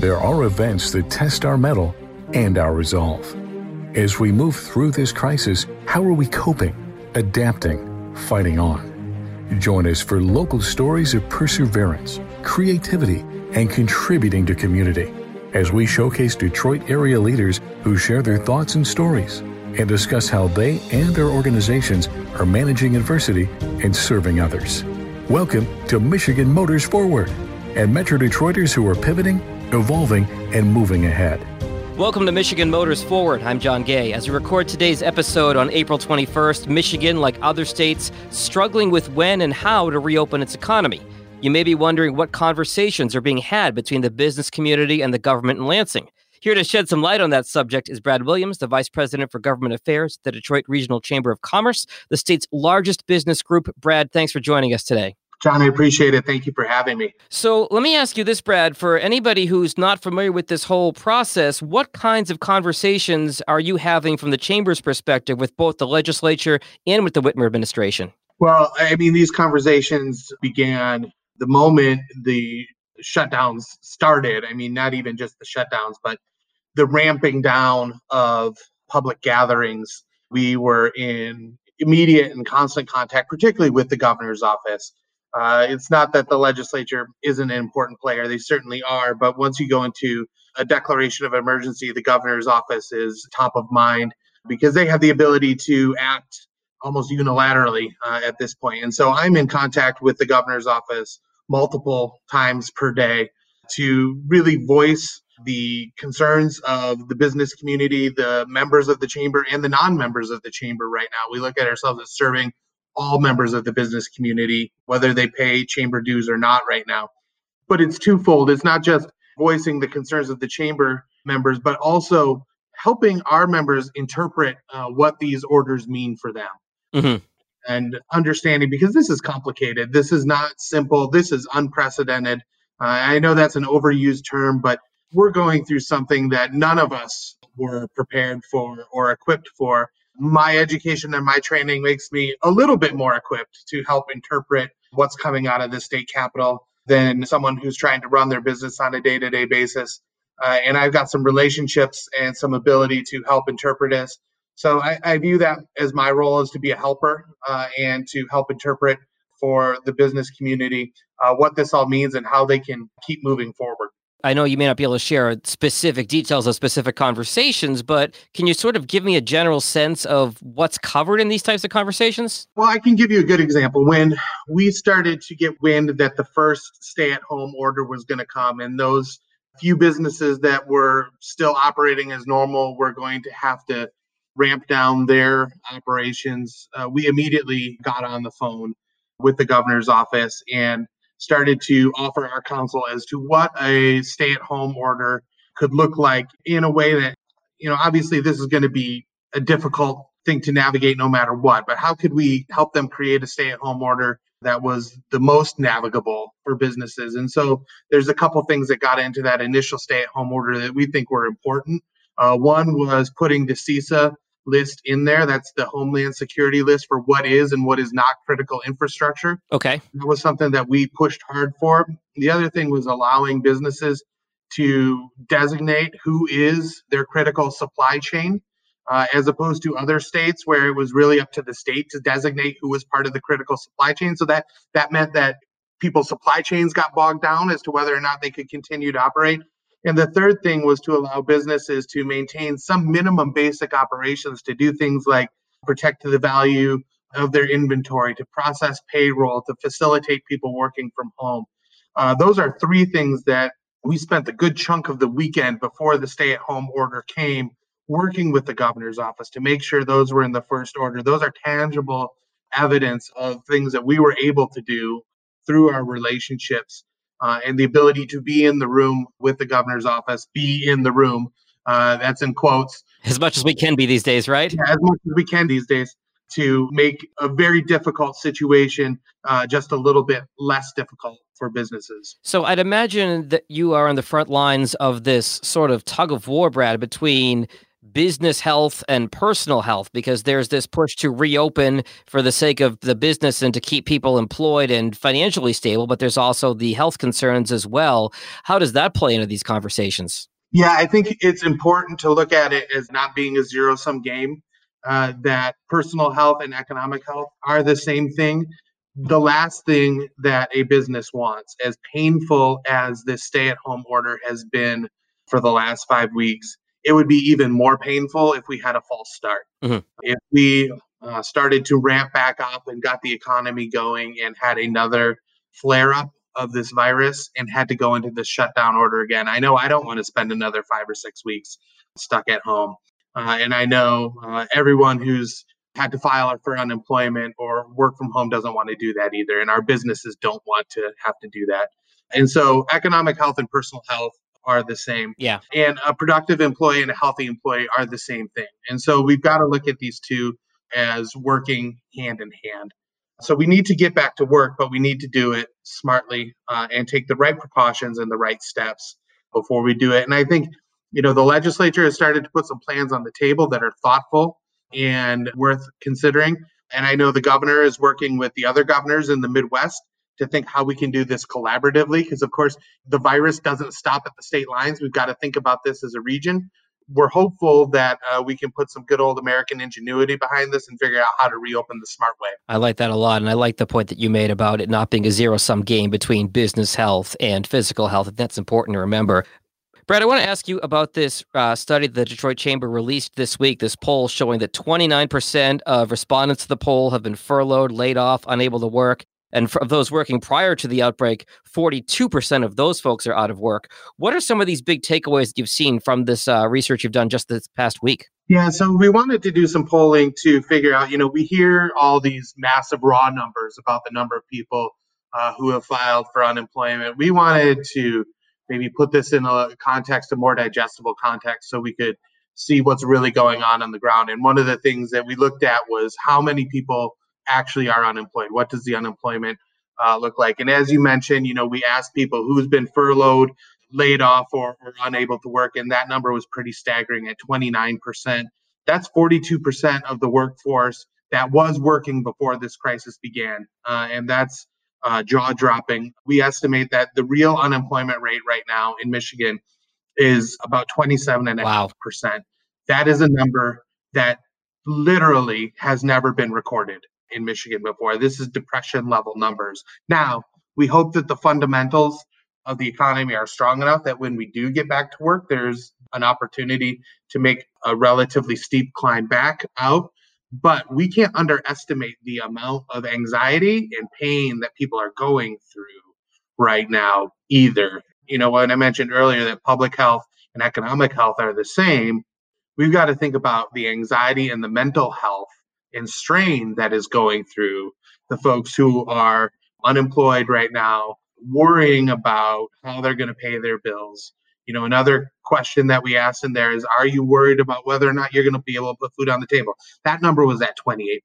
there are events that test our mettle and our resolve. As we move through this crisis, how are we coping, adapting, fighting on? Join us for local stories of perseverance, creativity, and contributing to community as we showcase Detroit area leaders who share their thoughts and stories and discuss how they and their organizations are managing adversity and serving others. Welcome to Michigan Motors Forward and Metro Detroiters who are pivoting, evolving, and moving ahead. Welcome to Michigan Motors Forward. I'm John Gay. As we record today's episode on April 21st, Michigan, like other states, struggling with when and how to reopen its economy. You may be wondering what conversations are being had between the business community and the government in Lansing. Here to shed some light on that subject is Brad Williams, the Vice President for Government Affairs at the Detroit Regional Chamber of Commerce, the state's largest business group. Brad, thanks for joining us today. John, I appreciate it. Thank you for having me. So, let me ask you this, Brad. For anybody who's not familiar with this whole process, what kinds of conversations are you having from the Chamber's perspective with both the legislature and with the Whitmer administration? Well, I mean, these conversations began the moment the shutdowns started. I mean, not even just the shutdowns, but the ramping down of public gatherings, we were in immediate and constant contact, particularly with the governor's office. Uh, it's not that the legislature isn't an important player, they certainly are, but once you go into a declaration of emergency, the governor's office is top of mind because they have the ability to act almost unilaterally uh, at this point. And so I'm in contact with the governor's office multiple times per day to really voice the concerns of the business community, the members of the chamber, and the non members of the chamber right now. We look at ourselves as serving all members of the business community, whether they pay chamber dues or not right now. But it's twofold. It's not just voicing the concerns of the chamber members, but also helping our members interpret uh, what these orders mean for them. Mm-hmm. And understanding because this is complicated. This is not simple. This is unprecedented. Uh, I know that's an overused term, but we're going through something that none of us were prepared for or equipped for. My education and my training makes me a little bit more equipped to help interpret what's coming out of the state capitol than someone who's trying to run their business on a day to day basis. Uh, and I've got some relationships and some ability to help interpret this. So I, I view that as my role is to be a helper uh, and to help interpret for the business community uh, what this all means and how they can keep moving forward. I know you may not be able to share specific details of specific conversations, but can you sort of give me a general sense of what's covered in these types of conversations? Well, I can give you a good example. When we started to get wind that the first stay at home order was going to come, and those few businesses that were still operating as normal were going to have to ramp down their operations, uh, we immediately got on the phone with the governor's office and started to offer our counsel as to what a stay at home order could look like in a way that, you know, obviously this is going to be a difficult thing to navigate no matter what, but how could we help them create a stay at home order that was the most navigable for businesses? And so there's a couple things that got into that initial stay at home order that we think were important. Uh, one was putting the CISA list in there. That's the Homeland Security list for what is and what is not critical infrastructure. Okay. That was something that we pushed hard for. The other thing was allowing businesses to designate who is their critical supply chain. Uh, as opposed to other states where it was really up to the state to designate who was part of the critical supply chain. So that that meant that people's supply chains got bogged down as to whether or not they could continue to operate. And the third thing was to allow businesses to maintain some minimum basic operations to do things like protect the value of their inventory, to process payroll, to facilitate people working from home. Uh, those are three things that we spent a good chunk of the weekend before the stay at home order came working with the governor's office to make sure those were in the first order. Those are tangible evidence of things that we were able to do through our relationships uh, and the ability to be in the room with the governor's office, be in the room. Uh, that's in quotes. As much as we can be these days, right? Yeah, as much as we can these days to make a very difficult situation uh, just a little bit less difficult for businesses. So I'd imagine that you are on the front lines of this sort of tug of war, Brad, between business health and personal health because there's this push to reopen for the sake of the business and to keep people employed and financially stable, but there's also the health concerns as well. How does that play into these conversations? Yeah, I think it's important to look at it as not being a zero sum game, uh, that personal health and economic health are the same thing. The last thing that a business wants, as painful as this stay at home order has been for the last five weeks, it would be even more painful if we had a false start. Mm-hmm. If we uh, started to ramp back up and got the economy going and had another flare up of this virus and had to go into the shutdown order again. I know I don't want to spend another five or six weeks stuck at home. Uh, and I know uh, everyone who's had to file for unemployment or work from home doesn't want to do that either. And our businesses don't want to have to do that. And so, economic health and personal health are the same. Yeah. And a productive employee and a healthy employee are the same thing. And so, we've got to look at these two as working hand in hand. So, we need to get back to work, but we need to do it smartly uh, and take the right precautions and the right steps before we do it. And I think, you know, the legislature has started to put some plans on the table that are thoughtful and worth considering. And I know the governor is working with the other governors in the Midwest to think how we can do this collaboratively. Because, of course, the virus doesn't stop at the state lines. We've got to think about this as a region. We're hopeful that uh, we can put some good old American ingenuity behind this and figure out how to reopen the smart way. I like that a lot. And I like the point that you made about it not being a zero sum game between business health and physical health. That's important to remember. Brad, I want to ask you about this uh, study the Detroit Chamber released this week. This poll showing that 29% of respondents to the poll have been furloughed, laid off, unable to work. And of those working prior to the outbreak, 42% of those folks are out of work. What are some of these big takeaways that you've seen from this uh, research you've done just this past week? Yeah, so we wanted to do some polling to figure out, you know, we hear all these massive raw numbers about the number of people uh, who have filed for unemployment. We wanted to maybe put this in a context, a more digestible context, so we could see what's really going on on the ground. And one of the things that we looked at was how many people actually are unemployed. What does the unemployment uh, look like? And as you mentioned, you know, we asked people who's been furloughed, laid off, or, or unable to work, and that number was pretty staggering at 29%. That's 42% of the workforce that was working before this crisis began. Uh, and that's uh, jaw dropping. We estimate that the real unemployment rate right now in Michigan is about 27.5%. Wow. That is a number that literally has never been recorded in Michigan before. This is depression level numbers. Now, we hope that the fundamentals of the economy are strong enough that when we do get back to work, there's an opportunity to make a relatively steep climb back out but we can't underestimate the amount of anxiety and pain that people are going through right now either. You know, when I mentioned earlier that public health and economic health are the same, we've got to think about the anxiety and the mental health and strain that is going through the folks who are unemployed right now, worrying about how they're going to pay their bills, you know, another question that we asked in there is Are you worried about whether or not you're going to be able to put food on the table? That number was at 28%.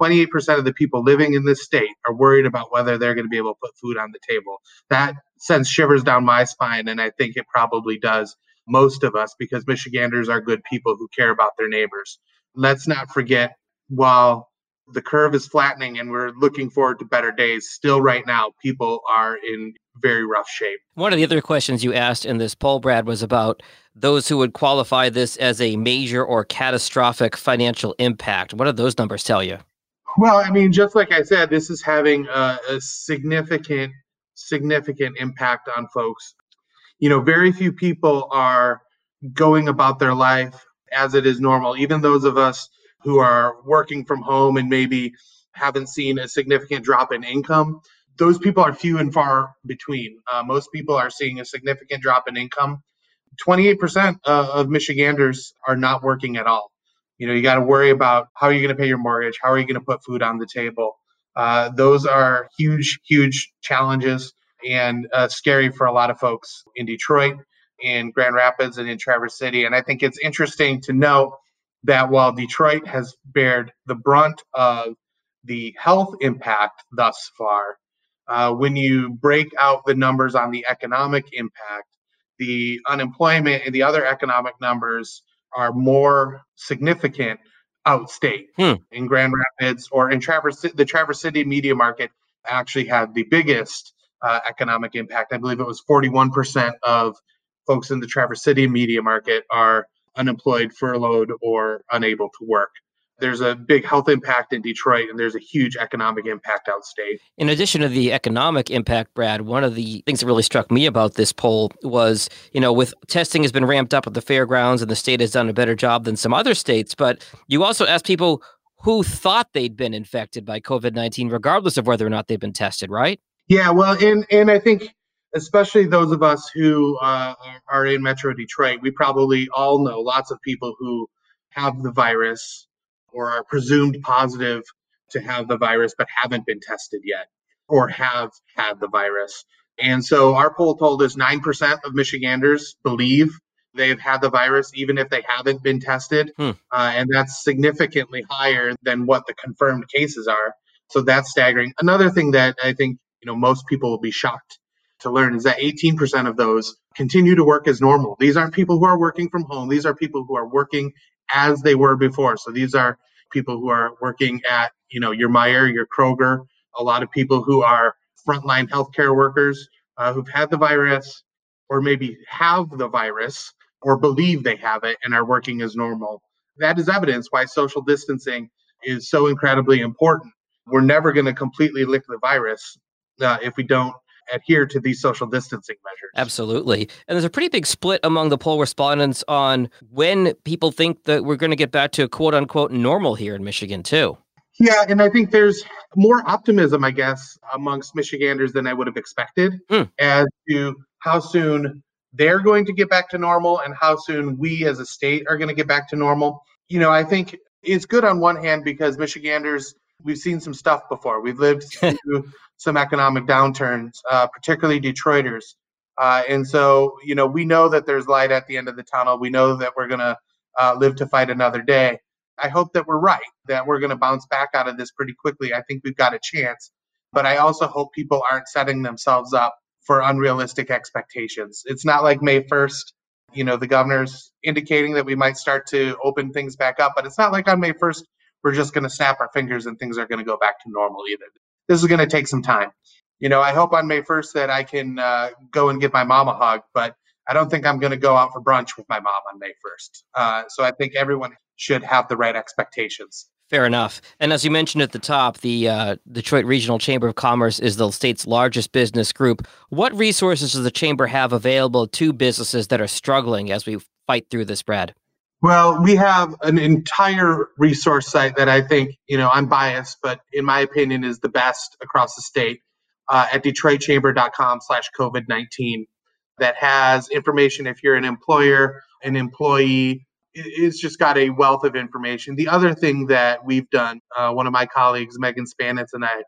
28% of the people living in this state are worried about whether they're going to be able to put food on the table. That sends shivers down my spine, and I think it probably does most of us because Michiganders are good people who care about their neighbors. Let's not forget, while the curve is flattening and we're looking forward to better days. Still, right now, people are in very rough shape. One of the other questions you asked in this poll, Brad, was about those who would qualify this as a major or catastrophic financial impact. What do those numbers tell you? Well, I mean, just like I said, this is having a, a significant, significant impact on folks. You know, very few people are going about their life as it is normal. Even those of us who are working from home and maybe haven't seen a significant drop in income, those people are few and far between. Uh, most people are seeing a significant drop in income. 28% uh, of Michiganders are not working at all. You know, you got to worry about how are you going to pay your mortgage? How are you going to put food on the table? Uh, those are huge, huge challenges and uh, scary for a lot of folks in Detroit, in Grand Rapids, and in Traverse City. And I think it's interesting to note that while Detroit has bared the brunt of the health impact thus far, uh, when you break out the numbers on the economic impact, the unemployment and the other economic numbers are more significant outstate Hmm. in Grand Rapids or in Traverse the Traverse City media market actually had the biggest uh, economic impact. I believe it was 41% of folks in the Traverse City media market are unemployed, furloughed, or unable to work. There's a big health impact in Detroit, and there's a huge economic impact outstate. In addition to the economic impact, Brad, one of the things that really struck me about this poll was, you know, with testing has been ramped up at the fairgrounds and the state has done a better job than some other states, but you also asked people who thought they'd been infected by COVID 19, regardless of whether or not they've been tested, right? Yeah, well, and and I think especially those of us who uh, are in Metro Detroit, we probably all know lots of people who have the virus or are presumed positive to have the virus but haven't been tested yet or have had the virus. And so our poll told us 9% of Michiganders believe they've had the virus even if they haven't been tested. Hmm. Uh, and that's significantly higher than what the confirmed cases are. So that's staggering. Another thing that I think you know most people will be shocked to learn is that 18% of those continue to work as normal. These aren't people who are working from home. These are people who are working as they were before. So these are people who are working at, you know, your Meijer, your Kroger, a lot of people who are frontline healthcare workers uh, who've had the virus or maybe have the virus or believe they have it and are working as normal. That is evidence why social distancing is so incredibly important. We're never going to completely lick the virus uh, if we don't adhere to these social distancing measures. Absolutely. And there's a pretty big split among the poll respondents on when people think that we're going to get back to quote unquote normal here in Michigan, too. Yeah, and I think there's more optimism, I guess, amongst Michiganders than I would have expected Hmm. as to how soon they're going to get back to normal and how soon we as a state are going to get back to normal. You know, I think it's good on one hand because Michiganders, we've seen some stuff before. We've lived through some economic downturns, uh, particularly Detroiters. Uh, and so, you know, we know that there's light at the end of the tunnel. We know that we're going to uh, live to fight another day. I hope that we're right, that we're going to bounce back out of this pretty quickly. I think we've got a chance. But I also hope people aren't setting themselves up for unrealistic expectations. It's not like May 1st, you know, the governor's indicating that we might start to open things back up, but it's not like on May 1st, we're just going to snap our fingers and things are going to go back to normal either. This is going to take some time. You know, I hope on May 1st that I can uh, go and give my mom a hug, but I don't think I'm going to go out for brunch with my mom on May 1st. Uh, so I think everyone should have the right expectations. Fair enough. And as you mentioned at the top, the uh, Detroit Regional Chamber of Commerce is the state's largest business group. What resources does the chamber have available to businesses that are struggling as we fight through this, Brad? Well, we have an entire resource site that I think, you know, I'm biased, but in my opinion is the best across the state uh, at detroitchamber.com slash COVID-19 that has information if you're an employer, an employee, it's just got a wealth of information. The other thing that we've done, uh, one of my colleagues, Megan Spanitz, and I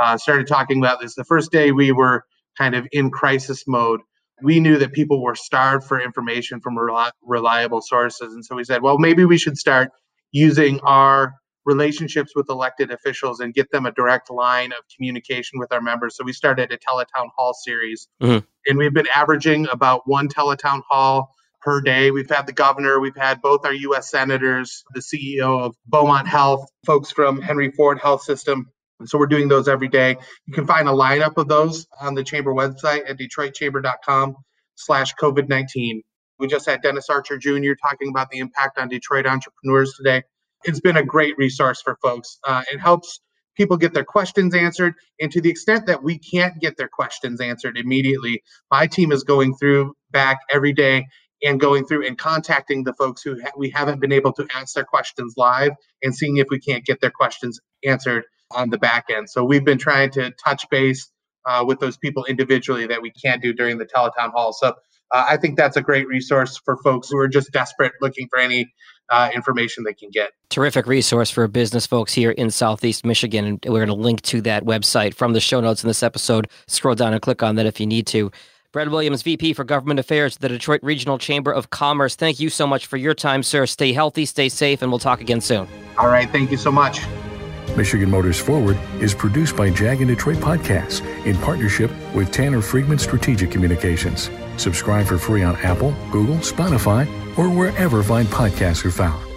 uh, started talking about this the first day we were kind of in crisis mode. We knew that people were starved for information from reli- reliable sources. And so we said, well, maybe we should start using our relationships with elected officials and get them a direct line of communication with our members. So we started a teletown hall series. Mhm. And we've been averaging about one teletown hall per day. We've had the governor, we've had both our US senators, the CEO of Beaumont Health, folks from Henry Ford Health System. And so we're doing those every day. You can find a lineup of those on the chamber website at detroitchamber.com slash COVID-19. We just had Dennis Archer Jr. talking about the impact on Detroit entrepreneurs today. It's been a great resource for folks. Uh, it helps people get their questions answered. And to the extent that we can't get their questions answered immediately, my team is going through back every day and going through and contacting the folks who ha- we haven't been able to ask their questions live and seeing if we can't get their questions answered on the back end. So we've been trying to touch base uh, with those people individually that we can't do during the teletown hall. So uh, I think that's a great resource for folks who are just desperate looking for any uh, information they can get. Terrific resource for business folks here in Southeast Michigan. And we're going to link to that website from the show notes in this episode. Scroll down and click on that if you need to. Brad Williams, VP for Government Affairs the Detroit Regional Chamber of Commerce. Thank you so much for your time, sir. Stay healthy, stay safe, and we'll talk again soon. All right. Thank you so much. Michigan Motors Forward is produced by Jag and Detroit Podcasts in partnership with Tanner Friedman Strategic Communications. Subscribe for free on Apple, Google, Spotify, or wherever fine podcasts are found.